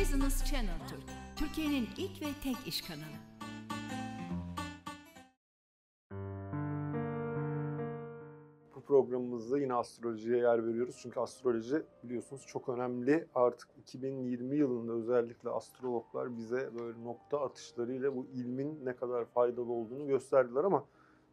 Business Channel Türk, Türkiye'nin ilk ve tek iş kanalı. Bu programımızda yine astrolojiye yer veriyoruz. Çünkü astroloji biliyorsunuz çok önemli. Artık 2020 yılında özellikle astrologlar bize böyle nokta atışlarıyla bu ilmin ne kadar faydalı olduğunu gösterdiler ama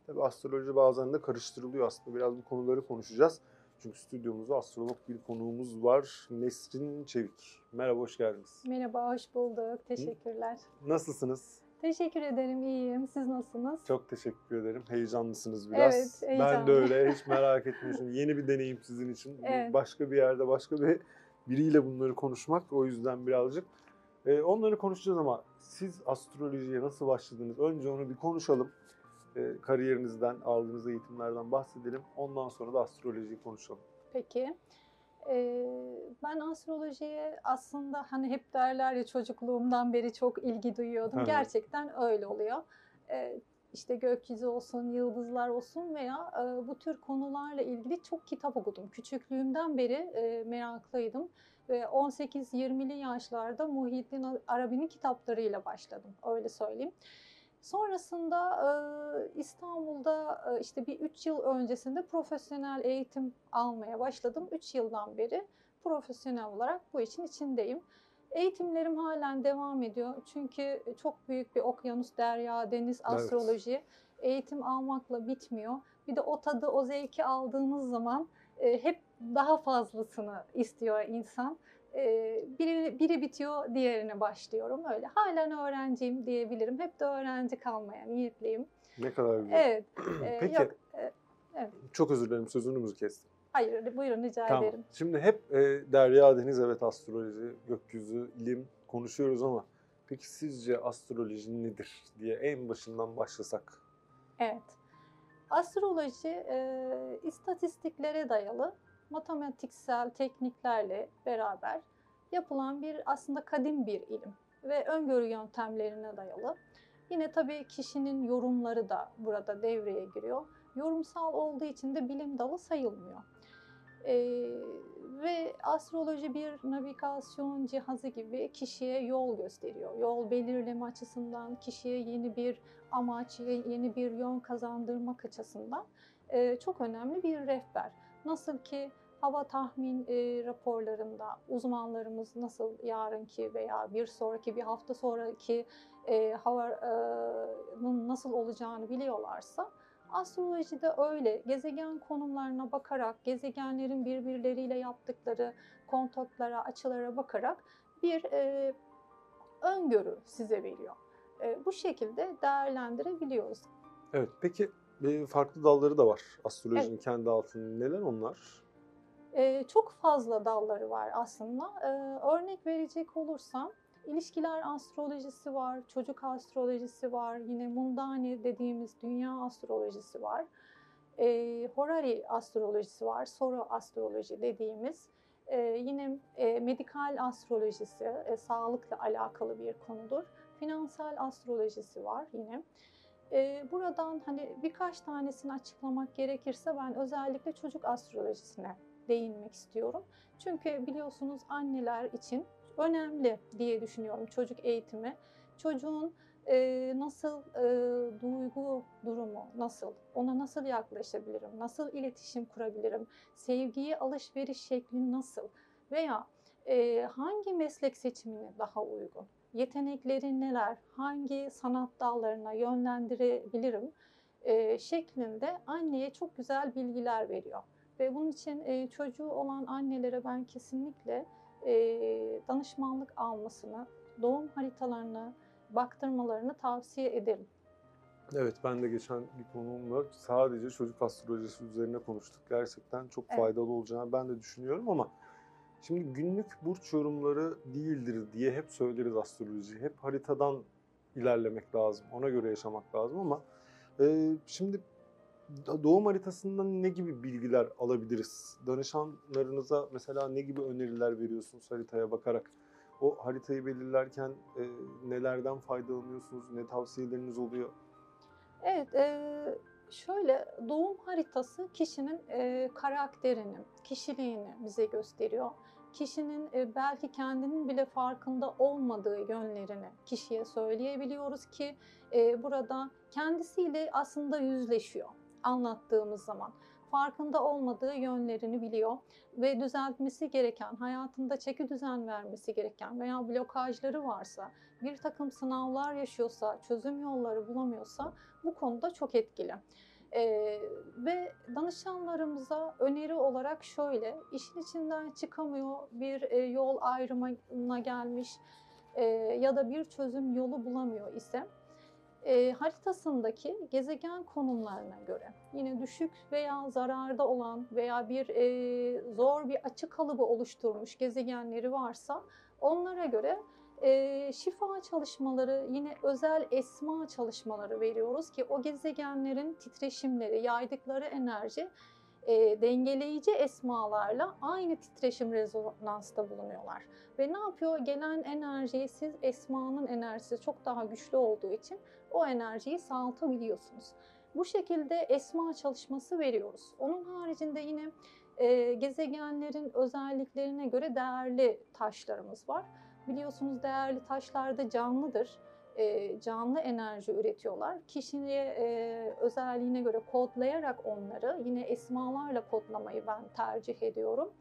tabii astroloji bazen de karıştırılıyor aslında. Biraz bu konuları konuşacağız. Çünkü stüdyomuzda astrolog bir konuğumuz var. Nesrin Çevik. Merhaba, hoş geldiniz. Merhaba, hoş bulduk. Teşekkürler. Nasılsınız? Teşekkür ederim, iyiyim. Siz nasılsınız? Çok teşekkür ederim. Heyecanlısınız biraz. Evet, Ben heyecanlı. de öyle. Hiç merak etmiyorsun. Yeni bir deneyim sizin için. Evet. Başka bir yerde, başka bir biriyle bunları konuşmak. O yüzden birazcık. Ee, onları konuşacağız ama siz astrolojiye nasıl başladınız? Önce onu bir konuşalım. Ee, kariyerinizden, aldığınız eğitimlerden bahsedelim. Ondan sonra da astrolojiyi konuşalım. Peki. Ee, ben astrolojiye aslında hani hep derler ya çocukluğumdan beri çok ilgi duyuyordum. Hı. Gerçekten öyle oluyor. Ee, işte gökyüzü olsun, yıldızlar olsun veya e, bu tür konularla ilgili çok kitap okudum. Küçüklüğümden beri e, meraklıydım. Ve 18-20'li yaşlarda Muhyiddin Arabi'nin kitaplarıyla başladım. Öyle söyleyeyim. Sonrasında e, İstanbul'da e, işte bir 3 yıl öncesinde profesyonel eğitim almaya başladım. 3 yıldan beri profesyonel olarak bu işin içindeyim. Eğitimlerim halen devam ediyor. Çünkü çok büyük bir okyanus, derya, deniz, Evet. astroloji. Eğitim almakla bitmiyor. Bir de o tadı, o zevki aldığınız zaman e, hep daha fazlasını istiyor insan. Biri, biri bitiyor, diğerine başlıyorum. Öyle. Halen öğrenciyim diyebilirim. Hep de öğrenci kalmaya niyetliyim. Ne kadar güzel. Evet. e, Peki. Yok, e, Çok özür dilerim sözünüzü kestim. hayır, buyurun rica Tamam. ederim. Şimdi hep e, Derya Deniz evet astroloji, gökyüzü, ilim konuşuyoruz ama peki sizce astroloji nedir diye en başından başlasak. Evet. Astroloji e, istatistiklere dayalı matematiksel tekniklerle beraber yapılan bir aslında kadim bir ilim ve öngörü yöntemlerine dayalı. Yine tabii kişinin yorumları da burada devreye giriyor. Yorumsal olduğu için de bilim dalı sayılmıyor. E, ve astroloji bir navigasyon cihazı gibi kişiye yol gösteriyor. Yol belirleme açısından kişiye yeni bir amaç, ye- yeni bir yön kazandırmak açısından e, çok önemli bir rehber. Nasıl ki hava tahmin e, raporlarında uzmanlarımız nasıl yarınki veya bir sonraki bir hafta sonraki e, havanın nasıl olacağını biliyorlarsa astrolojide öyle gezegen konumlarına bakarak, gezegenlerin birbirleriyle yaptıkları kontaklara, açılara bakarak bir e, öngörü size veriyor. E, bu şekilde değerlendirebiliyoruz. Evet peki e, farklı dalları da var astrolojinin kendi altında. Neler onlar? Çok fazla dalları var aslında. Örnek verecek olursam ilişkiler astrolojisi var, çocuk astrolojisi var, yine mundani dediğimiz dünya astrolojisi var. Horary astrolojisi var, soro astroloji dediğimiz. Yine medikal astrolojisi, e, sağlıkla alakalı bir konudur. Finansal astrolojisi var yine. Buradan hani birkaç tanesini açıklamak gerekirse ben özellikle çocuk astrolojisine değinmek istiyorum. Çünkü biliyorsunuz anneler için önemli diye düşünüyorum çocuk eğitimi. Çocuğun e, nasıl e, duygu durumu nasıl, ona nasıl yaklaşabilirim, nasıl iletişim kurabilirim, sevgiye alışveriş şekli nasıl veya e, hangi meslek seçimine daha uygun, yetenekleri neler, hangi sanat dallarına yönlendirebilirim e, şeklinde anneye çok güzel bilgiler veriyor. Ve bunun için e, çocuğu olan annelere ben kesinlikle e, danışmanlık almasını, doğum haritalarını baktırmalarını tavsiye ederim. Evet ben de geçen bir konuğumla sadece çocuk astrolojisi üzerine konuştuk. Gerçekten çok Evet. faydalı olacağını ben de düşünüyorum ama şimdi günlük burç yorumları değildir diye hep söyleriz astroloji. Hep haritadan ilerlemek lazım. Ona göre yaşamak lazım ama e, şimdi doğum haritasından ne gibi bilgiler alabiliriz? Danışanlarınıza mesela ne gibi öneriler veriyorsunuz haritaya bakarak? O haritayı belirlerken e, nelerden faydalanıyorsunuz? Ne tavsiyeleriniz oluyor? Evet, e, şöyle doğum haritası kişinin e, karakterini, kişiliğini bize gösteriyor. kişinin e, belki kendinin bile farkında olmadığı yönlerini kişiye söyleyebiliyoruz ki e, burada kendisiyle aslında yüzleşiyor anlattığımız zaman. Farkında olmadığı yönlerini biliyor ve düzeltmesi gereken, hayatında çeki düzen vermesi gereken veya blokajları varsa, bir takım sınavlar yaşıyorsa, çözüm yolları bulamıyorsa bu konuda çok etkili. Ee, ve danışanlarımıza öneri olarak şöyle, işin içinden çıkamıyor, bir e, yol ayrımına gelmiş e, ya da bir çözüm yolu bulamıyor ise e, haritasındaki gezegen konumlarına göre yine düşük veya zararda olan veya bir e, zor bir açı kalıbı oluşturmuş gezegenleri varsa onlara göre e, şifa çalışmaları, yine özel esma çalışmaları veriyoruz ki o gezegenlerin titreşimleri, yaydıkları enerji e, dengeleyici esmalarla aynı titreşim rezonansta bulunuyorlar. Ve ne yapıyor? Gelen enerjiyi siz esmanın enerjisi çok daha güçlü olduğu için o enerjiyi sağaltabiliyorsunuz. Bu şekilde esma çalışması veriyoruz. Onun haricinde yine e, gezegenlerin özelliklerine göre değerli taşlarımız var. Biliyorsunuz değerli taşlar da canlıdır. E, canlı enerji üretiyorlar. Kişiye e, özelliğine göre kodlayarak onları yine esmalarla kodlamayı ben tercih ediyorum.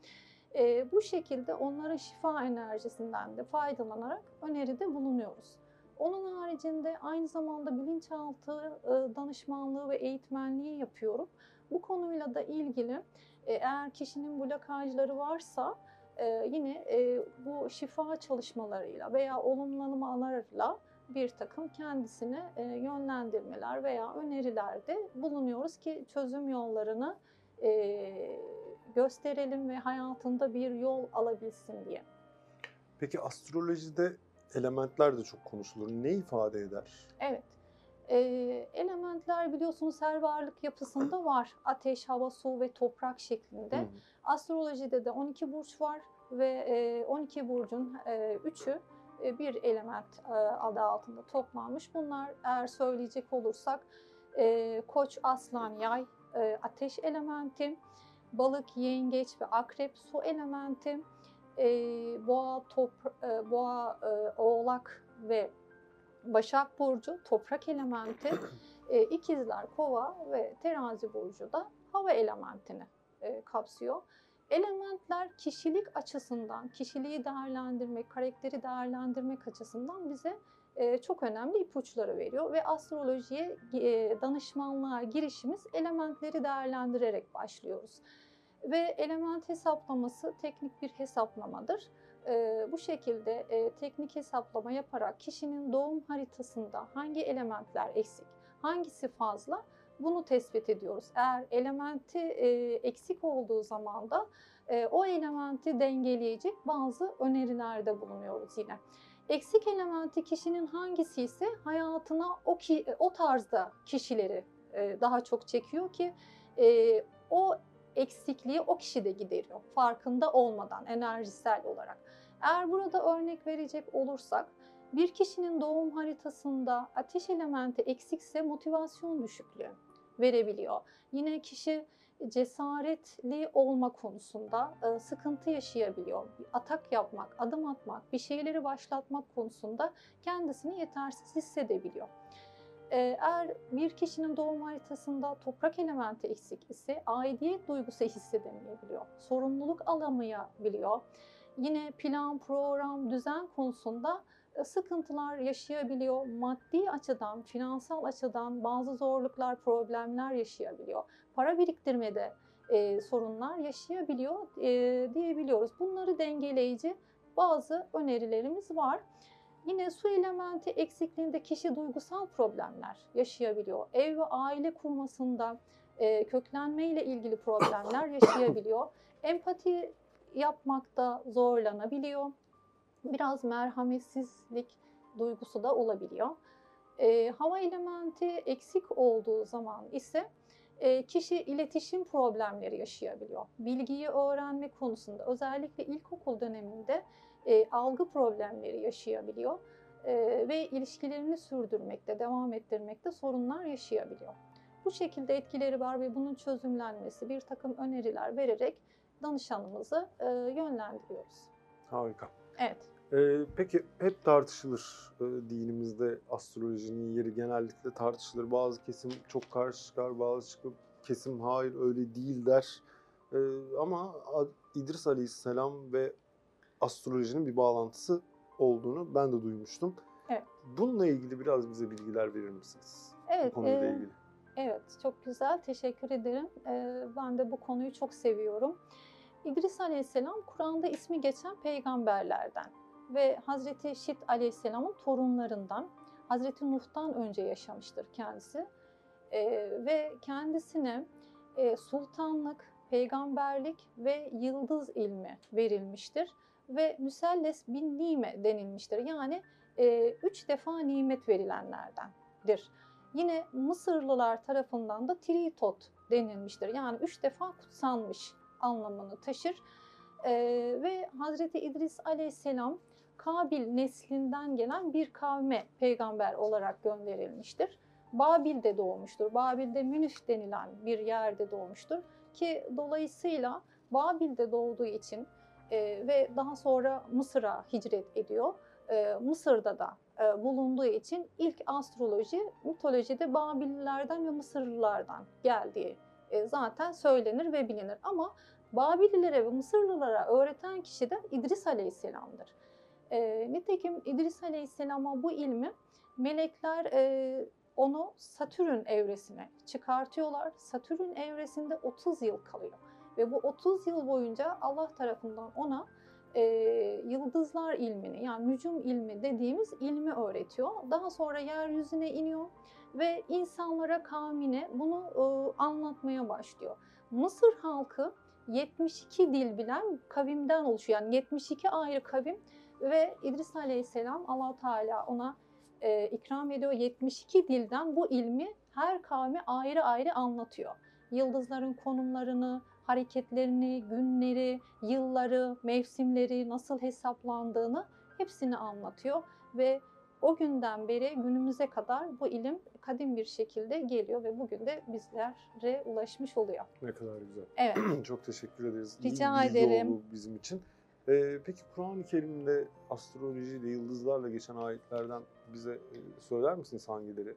E, bu şekilde onların şifa enerjisinden de faydalanarak öneride bulunuyoruz. Onun haricinde aynı zamanda bilinçaltı e, danışmanlığı ve eğitmenliği yapıyorum. Bu konuyla da ilgili e, eğer kişinin blokajları varsa e, yine bu şifa çalışmalarıyla veya olumlamalarla bir takım kendisine yönlendirmeler veya önerilerde bulunuyoruz ki çözüm yollarını gösterelim ve hayatında bir yol alabilsin diye. Peki astrolojide elementler de çok konuşulur. Ne ifade eder? Evet. E, elementler biliyorsunuz her varlık yapısında var. Ateş, hava, su ve toprak şeklinde. Hı. Astrolojide de 12 burç var ve e, 12 burcun e, 3'ü e, bir element e, adı altında toplanmış. Bunlar eğer söyleyecek olursak e, koç, aslan, yay, e, ateş elementi, balık, yengeç ve akrep su elementi, e, boğa, top, e, boğa, e, oğlak ve Başak Burcu toprak elementi, e, ikizler kova ve terazi burcu da hava elementini e, kapsıyor. Elementler kişilik açısından, kişiliği değerlendirmek, karakteri değerlendirmek açısından bize e, çok önemli ipuçları veriyor ve astrolojiye e, danışmanlığa girişimiz elementleri değerlendirerek başlıyoruz ve element hesaplaması teknik bir hesaplamadır. E, bu şekilde teknik hesaplama yaparak kişinin doğum haritasında hangi elementler eksik, hangisi fazla bunu tespit ediyoruz. Eğer elementi e, eksik olduğu zaman da e, o elementi dengeleyecek bazı önerilerde bulunuyoruz yine. Eksik elementi kişinin hangisi ise hayatına o ki o tarzda kişileri e, daha çok çekiyor ki e, o eksikliği o kişi de gideriyor farkında olmadan enerjisel olarak. Eğer burada örnek verecek olursak bir kişinin doğum haritasında ateş elementi eksikse motivasyon düşüklüğü verebiliyor. Yine kişi cesaretli olma konusunda e, sıkıntı yaşayabiliyor. Atak yapmak, adım atmak, bir şeyleri başlatmak konusunda kendisini yetersiz hissedebiliyor. Eğer bir kişinin doğum haritasında toprak elementi eksik ise aidiyet duygusu hissedemeyebiliyor. Sorumluluk alamayabiliyor. Yine plan, program, düzen konusunda e, sıkıntılar yaşayabiliyor. Maddi açıdan, finansal açıdan bazı zorluklar, problemler yaşayabiliyor. Para biriktirmede e, sorunlar yaşayabiliyor e, diyebiliyoruz. Bunları dengeleyici bazı önerilerimiz var. Yine su elementi eksikliğinde kişi duygusal problemler yaşayabiliyor. Ev ve aile kurmasında e, köklenme ile ilgili problemler yaşayabiliyor. Empati yapmakta zorlanabiliyor. Biraz merhametsizlik duygusu da olabiliyor. E, hava elementi eksik olduğu zaman ise e, kişi iletişim problemleri yaşayabiliyor. Bilgiyi öğrenme konusunda özellikle ilkokul döneminde e, algı problemleri yaşayabiliyor e, ve ilişkilerini sürdürmekte, devam ettirmekte sorunlar yaşayabiliyor. Bu şekilde etkileri var ve bunun çözümlenmesi, bir takım öneriler vererek danışanımızı e, yönlendiriyoruz. Harika. Evet. Ee, peki hep tartışılır e, dinimizde astrolojinin yeri genellikle tartışılır. Bazı kesim çok karşı çıkar, bazı çıkıp kesim hayır öyle değil der. Ee, ama İdris Aleyhisselam ve astrolojinin bir bağlantısı olduğunu ben de duymuştum. Evet. Bununla ilgili biraz bize bilgiler verir misiniz? Bu Evet. konuyla e, ilgili. Evet, çok güzel. Teşekkür ederim. Ee, ben de bu konuyu çok seviyorum. İdris Aleyhisselam Kur'an'da ismi geçen peygamberlerden ve Hazreti Şit Aleyhisselam'ın torunlarından. Hazreti Nuh'tan önce yaşamıştır kendisi. Ee, ve kendisine e, sultanlık, peygamberlik ve yıldız ilmi verilmiştir. Ve müselles bin nime denilmiştir. Yani e, üç defa nimet verilenlerdendir. Yine Mısırlılar tarafından da Tritot denilmiştir. Yani üç defa kutsanmış anlamını taşır. Ee, ve Hazreti İdris Aleyhisselam Kabil neslinden gelen bir kavme peygamber olarak gönderilmiştir. Babil'de doğmuştur. Babil'de Münif denilen bir yerde doğmuştur. Ki dolayısıyla Babil'de doğduğu için e, ve daha sonra Mısır'a hicret ediyor. E, Mısır'da da e, bulunduğu için ilk astroloji mitolojide Babililerden ve Mısırlılardan geldiği e, zaten söylenir ve bilinir. Ama Babililere ve Mısırlılara öğreten kişi de İdris Aleyhisselam'dır. E, nitekim İdris Aleyhisselam'a bu ilmi melekler e, onu Satürn evresine çıkartıyorlar. Satürn evresinde 30 yıl kalıyor. Ve bu 30 yıl boyunca Allah tarafından ona e, yıldızlar ilmini yani nücum ilmi dediğimiz ilmi öğretiyor. Daha sonra yeryüzüne iniyor ve insanlara kavmine bunu e, anlatmaya başlıyor. Mısır halkı 72 dil bilen kavimden oluşuyor. Yani 72 ayrı kavim ve İdris Aleyhisselam allah Teala ona e, ikram ediyor. 72 dilden bu ilmi her kavme ayrı ayrı anlatıyor. Yıldızların konumlarını, hareketlerini, günleri, yılları, mevsimleri nasıl hesaplandığını hepsini anlatıyor ve o günden beri günümüze kadar bu ilim kadim bir şekilde geliyor ve bugün de bizlere ulaşmış oluyor. Ne kadar güzel. Evet. Çok teşekkür ederiz. Rica İyi ederim. bizim için. Ee, peki Kur'an-ı Kerim'de astrolojiyle, yıldızlarla geçen ayetlerden bize e, söyler misiniz hangileri?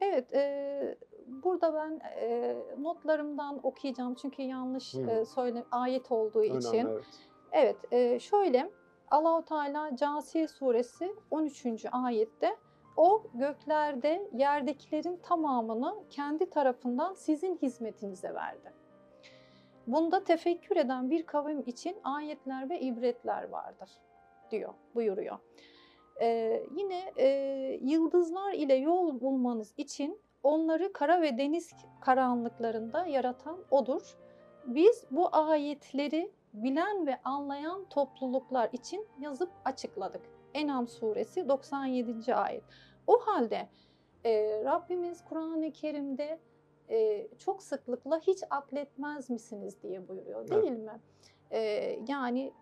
Evet, e, burada ben e, notlarımdan okuyacağım çünkü yanlış Hı. e, söyle ayet olduğu için. Önemli, evet. Evet, e, şöyle Allahu Teala Câsiye suresi 13. ayette o göklerde yerdekilerin tamamını kendi tarafından sizin hizmetinize verdi. Bunda tefekkür eden bir kavim için ayetler ve ibretler vardır diyor, buyuruyor. Ee, yine e, yıldızlar ile yol bulmanız için onları kara ve deniz karanlıklarında yaratan odur. Biz bu ayetleri bilen ve anlayan topluluklar için yazıp açıkladık. Enam suresi 97. ayet. O halde e, Rabbimiz Kur'an-ı Kerim'de e, çok sıklıkla hiç akletmez misiniz diye buyuruyor Evet. değil mi? E, yani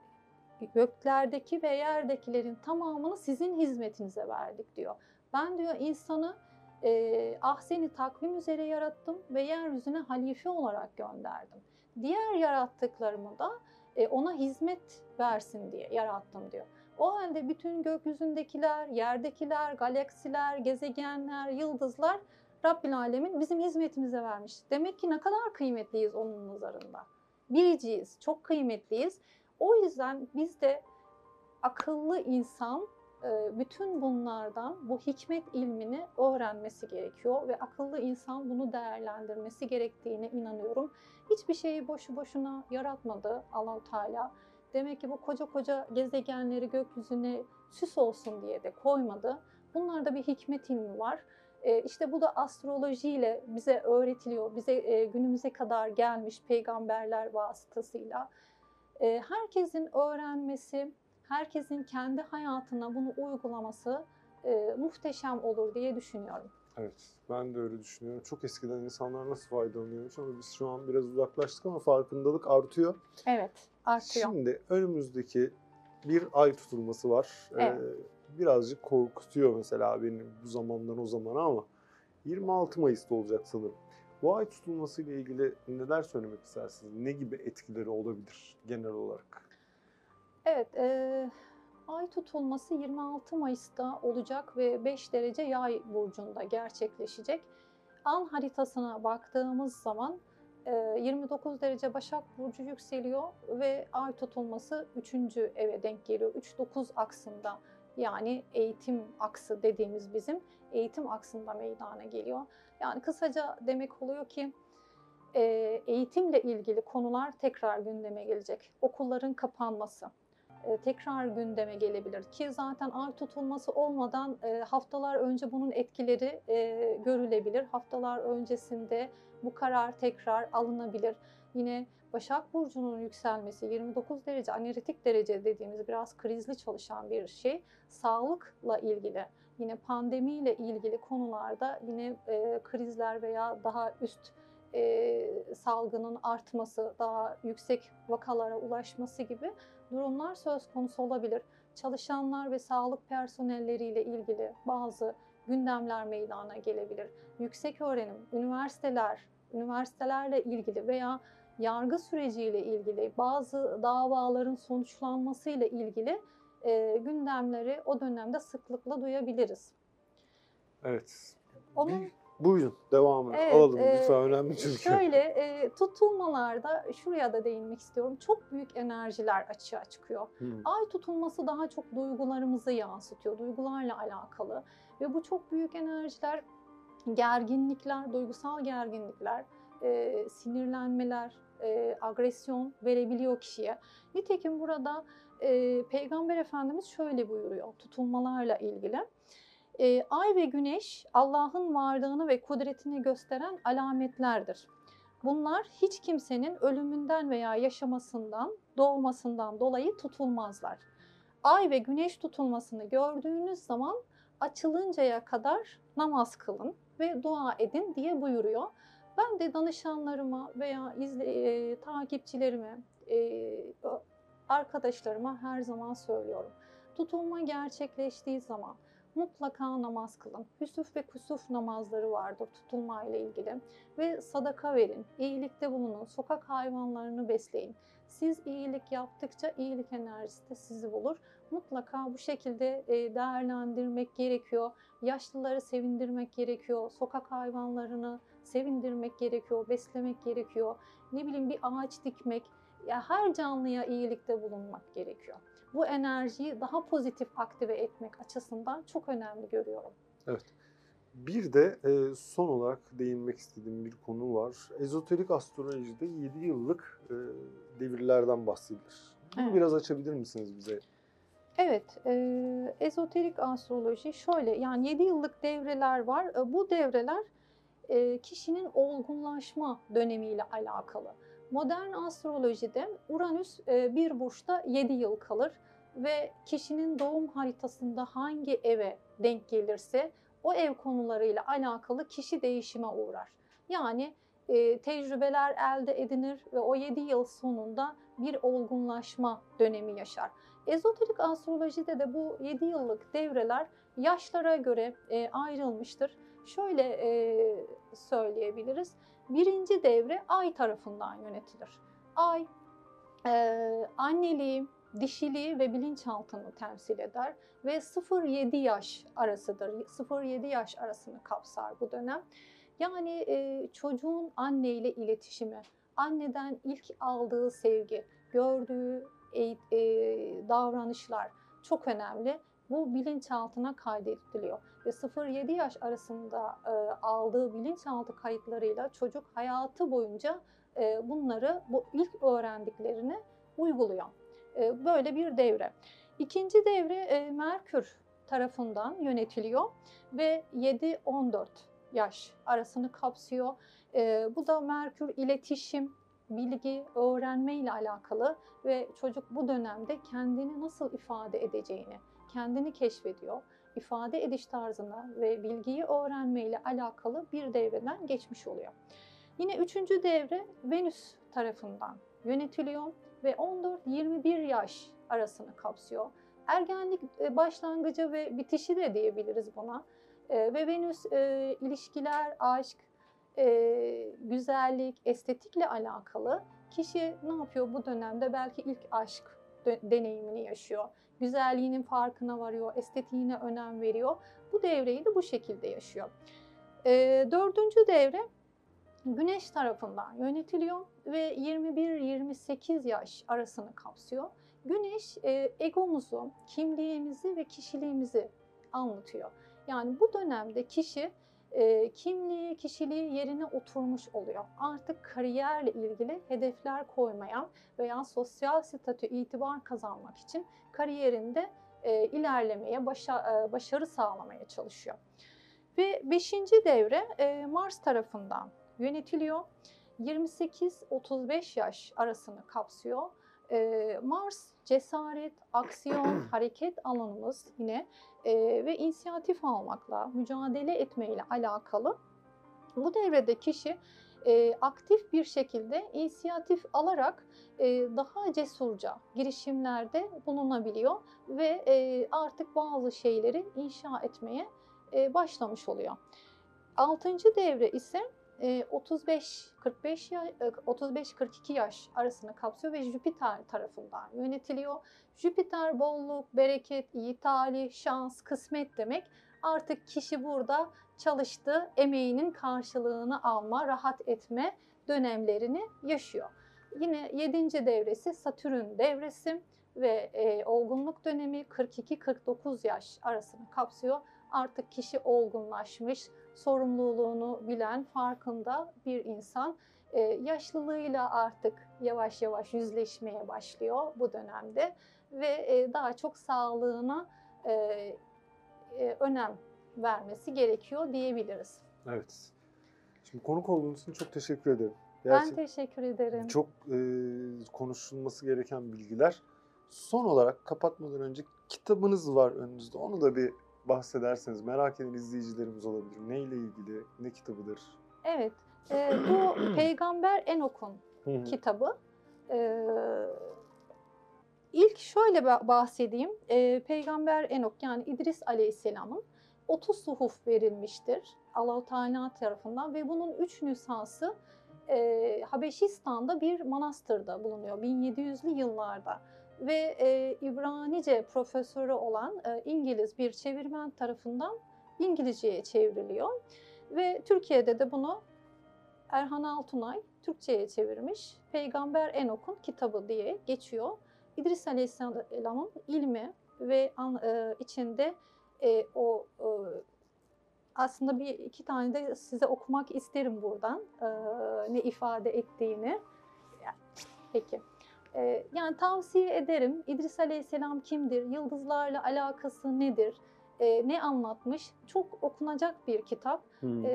göklerdeki ve yerdekilerin tamamını sizin hizmetinize verdik diyor. Ben diyor insanı e, ahseni takvim üzere yarattım ve yeryüzüne halife olarak gönderdim. Diğer yarattıklarımı da e, ona hizmet versin diye yarattım diyor. O halde bütün gökyüzündekiler, yerdekiler, galaksiler, gezegenler, yıldızlar Rabbil Alemin bizim hizmetimize vermiş. Demek ki ne kadar kıymetliyiz onun nazarında. Biriciyiz, çok kıymetliyiz. O yüzden biz de akıllı insan e, bütün bunlardan bu hikmet ilmini öğrenmesi gerekiyor ve akıllı insan bunu değerlendirmesi gerektiğine inanıyorum. Hiçbir şeyi boşu boşuna yaratmadı Allahu Teala. Demek ki bu koca koca gezegenleri gökyüzüne süs olsun diye de koymadı. Bunlarda bir hikmet ilmi var. E, işte bu da astrolojiyle bize öğretiliyor. Bize e, günümüze kadar gelmiş peygamberler vasıtasıyla. E, herkesin öğrenmesi, herkesin kendi hayatına bunu uygulaması muhteşem olur diye düşünüyorum. Evet, ben de öyle düşünüyorum. Çok eskiden insanlar nasıl faydalanıyormuş ama biz şu an biraz uzaklaştık ama farkındalık artıyor. Evet, artıyor. Şimdi önümüzdeki bir ay tutulması var. Evet. Ee, birazcık korkutuyor mesela beni bu zamandan o zamana ama 26 Mayıs'ta olacak sanırım. Bu ay tutulması ile ilgili neler söylemek istersiniz? Ne gibi etkileri olabilir genel olarak? Evet, e, ay tutulması 26 Mayıs'ta olacak ve 5 derece yay burcunda gerçekleşecek. An haritasına baktığımız zaman e, 29 derece Başak Burcu yükseliyor ve ay tutulması 3. eve denk geliyor. 3-9 aksında yani eğitim aksı dediğimiz bizim eğitim aksında meydana geliyor. Yani kısaca demek oluyor ki e, eğitimle ilgili konular tekrar gündeme gelecek. Okulların kapanması e, tekrar gündeme gelebilir ki zaten ay tutulması olmadan e, haftalar önce bunun etkileri görülebilir. Haftalar öncesinde bu karar tekrar alınabilir. Yine Başak Burcu'nun yükselmesi 29 derece analitik derece dediğimiz biraz krizli çalışan bir şey. Sağlıkla ilgili yine pandemiyle ilgili konularda yine e, krizler veya daha üst e, salgının artması, daha yüksek vakalara ulaşması gibi durumlar söz konusu olabilir. Çalışanlar ve sağlık personelleriyle ilgili bazı gündemler meydana gelebilir. Yüksek öğrenim, üniversiteler, üniversitelerle ilgili veya yargı süreciyle ilgili bazı davaların sonuçlanmasıyla ilgili e, gündemleri o dönemde sıklıkla duyabiliriz. Evet. Onun Bir, buyurun devamını Evet, alalım e, lütfen önemli çünkü. Şöyle e, tutulmalarda şuraya da değinmek istiyorum. Çok büyük enerjiler açığa çıkıyor. Hmm. Ay tutulması daha çok duygularımızı yansıtıyor. Duygularla alakalı ve bu çok büyük enerjiler gerginlikler, duygusal gerginlikler, e, sinirlenmeler, e, agresyon verebiliyor kişiye. Nitekim burada e, Peygamber Efendimiz şöyle buyuruyor tutulmalarla ilgili. E, ay ve güneş Allah'ın varlığını ve kudretini gösteren alametlerdir. Bunlar hiç kimsenin ölümünden veya yaşamasından, doğmasından dolayı tutulmazlar. Ay ve güneş tutulmasını gördüğünüz zaman açılıncaya kadar namaz kılın ve dua edin diye buyuruyor. Ben de danışanlarıma veya izle, e, takipçilerime, e, arkadaşlarıma her zaman söylüyorum. Tutulma gerçekleştiği zaman mutlaka namaz kılın. Hüsuf ve kusuf namazları vardır tutulma ile ilgili. Ve sadaka verin, iyilikte bulunun, sokak hayvanlarını besleyin. Siz iyilik yaptıkça iyilik enerjisi de sizi bulur. Mutlaka bu şekilde e, değerlendirmek gerekiyor. Yaşlıları sevindirmek gerekiyor. Sokak hayvanlarını sevindirmek gerekiyor, beslemek gerekiyor. Ne bileyim bir ağaç dikmek, ya her canlıya iyilikte bulunmak gerekiyor. Bu enerjiyi daha pozitif aktive etmek açısından çok önemli görüyorum. Evet. Bir de e, son olarak değinmek istediğim bir konu var. Ezoterik astrolojide 7 yıllık e, devirlerden bahsedilir. Bunu Evet. biraz açabilir misiniz bize? Evet, e, ezoterik astroloji şöyle yani 7 yıllık devreler var. E, bu devreler kişinin olgunlaşma dönemiyle alakalı. Modern astrolojide Uranüs e, bir burçta 7 yıl kalır ve kişinin doğum haritasında hangi eve denk gelirse o ev konularıyla alakalı kişi değişime uğrar. Yani e, tecrübeler elde edinir ve o 7 yıl sonunda bir olgunlaşma dönemi yaşar. Ezoterik astrolojide de bu 7 yıllık devreler yaşlara göre e, ayrılmıştır. Şöyle e, söyleyebiliriz. Birinci devre ay tarafından yönetilir. Ay e, anneliği, dişiliği ve bilinçaltını temsil eder ve 0-7 yaş arasıdır. 0-7 yaş arasını kapsar bu dönem. Yani e, çocuğun anne ile iletişimi, anneden ilk aldığı sevgi, gördüğü e, e, davranışlar çok önemli. Bu bilinçaltına kaydediliyor ve 0-7 yaş arasında e, aldığı bilinçaltı kayıtlarıyla çocuk hayatı boyunca e, bunları, bu ilk öğrendiklerini uyguluyor. E, böyle bir devre. İkinci devre e, Merkür tarafından yönetiliyor ve 7-14 yaş arasını kapsıyor. E, bu da Merkür iletişim, bilgi, öğrenme ile alakalı ve çocuk bu dönemde kendini nasıl ifade edeceğini, kendini keşfediyor. ifade ediş tarzına ve bilgiyi öğrenme ile alakalı bir devreden geçmiş oluyor. Yine üçüncü devre Venüs tarafından yönetiliyor ve 14-21 yaş arasını kapsıyor. Ergenlik e, başlangıcı ve bitişi de diyebiliriz buna. E, Ve Venüs e, ilişkiler, aşk, güzellik, estetikle alakalı kişi ne yapıyor bu dönemde? Belki ilk aşk deneyimini yaşıyor. Güzelliğinin farkına varıyor, estetiğine önem veriyor. Bu devreyi de bu şekilde yaşıyor. E, dördüncü devre Güneş tarafından yönetiliyor ve 21-28 yaş arasını kapsıyor. Güneş e, egomuzu, kimliğimizi ve kişiliğimizi anlatıyor. Yani bu dönemde kişi e, kimliği, kişiliği yerine oturmuş oluyor. Artık kariyerle ilgili hedefler koymaya veya sosyal statü, itibar kazanmak için kariyerinde ilerlemeye, başa, başarı sağlamaya çalışıyor. Ve beşinci devre Mars tarafından yönetiliyor. 28-35 yaş arasını kapsıyor. Mars cesaret, aksiyon, hareket alanımız yine e, ve inisiyatif almakla, mücadele etmeyle alakalı. Bu devrede kişi e, aktif bir şekilde inisiyatif alarak e, daha cesurca girişimlerde bulunabiliyor ve e, artık bazı şeyleri inşa etmeye e, başlamış oluyor. Altıncı devre ise 35-45 35-42 yaş arasını kapsıyor ve Jüpiter tarafından yönetiliyor. Jüpiter bolluk, bereket, iyi talih, şans, kısmet demek. Artık kişi burada çalıştığı emeğinin karşılığını alma, rahat etme dönemlerini yaşıyor. Yine 7. devresi Satürn devresi ve e, olgunluk dönemi 42-49 yaş arasını kapsıyor. Artık kişi olgunlaşmış, sorumluluğunu bilen, farkında bir insan e, yaşlılığıyla artık yavaş yavaş yüzleşmeye başlıyor bu dönemde ve e, daha çok sağlığına e, e, önem vermesi gerekiyor diyebiliriz. Evet. Şimdi konuk olduğunuz için çok teşekkür ederim. ben teşekkür ederim. Çok e, konuşulması gereken bilgiler. Son olarak kapatmadan önce kitabınız var önünüzde. Onu da bir bahsederseniz merak eden izleyicilerimiz olabilir. Neyle ilgili, ne kitabıdır? Evet, e, bu Peygamber Enok'un kitabı. E, ilk şöyle bahsedeyim. E, Peygamber Enok yani İdris Aleyhisselam'ın 30 suhuf verilmiştir Allah-u Teala tarafından ve bunun 3 nüshası e, Habeşistan'da bir manastırda bulunuyor 1700'lü yıllarda ve e, İbranice profesörü olan e, İngiliz bir çevirmen tarafından İngilizceye çevriliyor. Ve Türkiye'de de bunu Erhan Altunay Türkçe'ye çevirmiş. Peygamber Enok'un kitabı diye geçiyor. İdris Aleyhisselam'ın ilmi ve an, e, içinde e, o e, aslında bir iki tane de size okumak isterim buradan e, ne ifade ettiğini. Peki. Ee, yani tavsiye ederim. İdris Aleyhisselam kimdir? Yıldızlarla alakası nedir? Ee, ne anlatmış? Çok okunacak bir kitap. Hmm. Ee,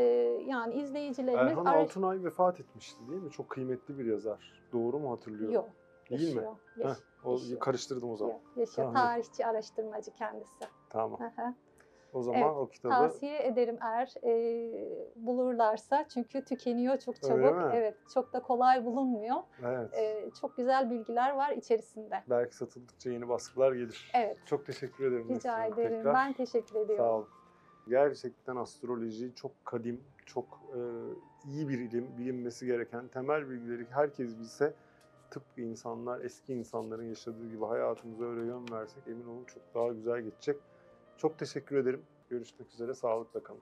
yani izleyicilerimiz... Erhan araş... Altunay vefat etmişti değil mi? Çok kıymetli bir yazar. Doğru mu hatırlıyorum? Yok. Değil mi? Yaş, Heh, o yaşıyor. karıştırdım o zaman. Yok, yaşıyor. Tamam. Tarihçi, araştırmacı kendisi. Tamam. O zaman evet, o kitabı tavsiye ederim eğer e, bulurlarsa çünkü tükeniyor çok çabuk. Evet, çok da kolay bulunmuyor. Evet. E, çok güzel bilgiler var içerisinde. Belki satıldıkça yeni baskılar gelir. Evet. Çok teşekkür ederim. Rica ederim. Tekrar. Ben teşekkür ediyorum. Sağ olun. Gerçekten astroloji çok kadim, çok e, iyi bir ilim, bilinmesi gereken temel bilgileri herkes bilse tıpkı insanlar, eski insanların yaşadığı gibi hayatımıza öyle yön versek emin olun çok daha güzel geçecek. Çok teşekkür ederim. Görüşmek üzere. Sağlıkla kalın.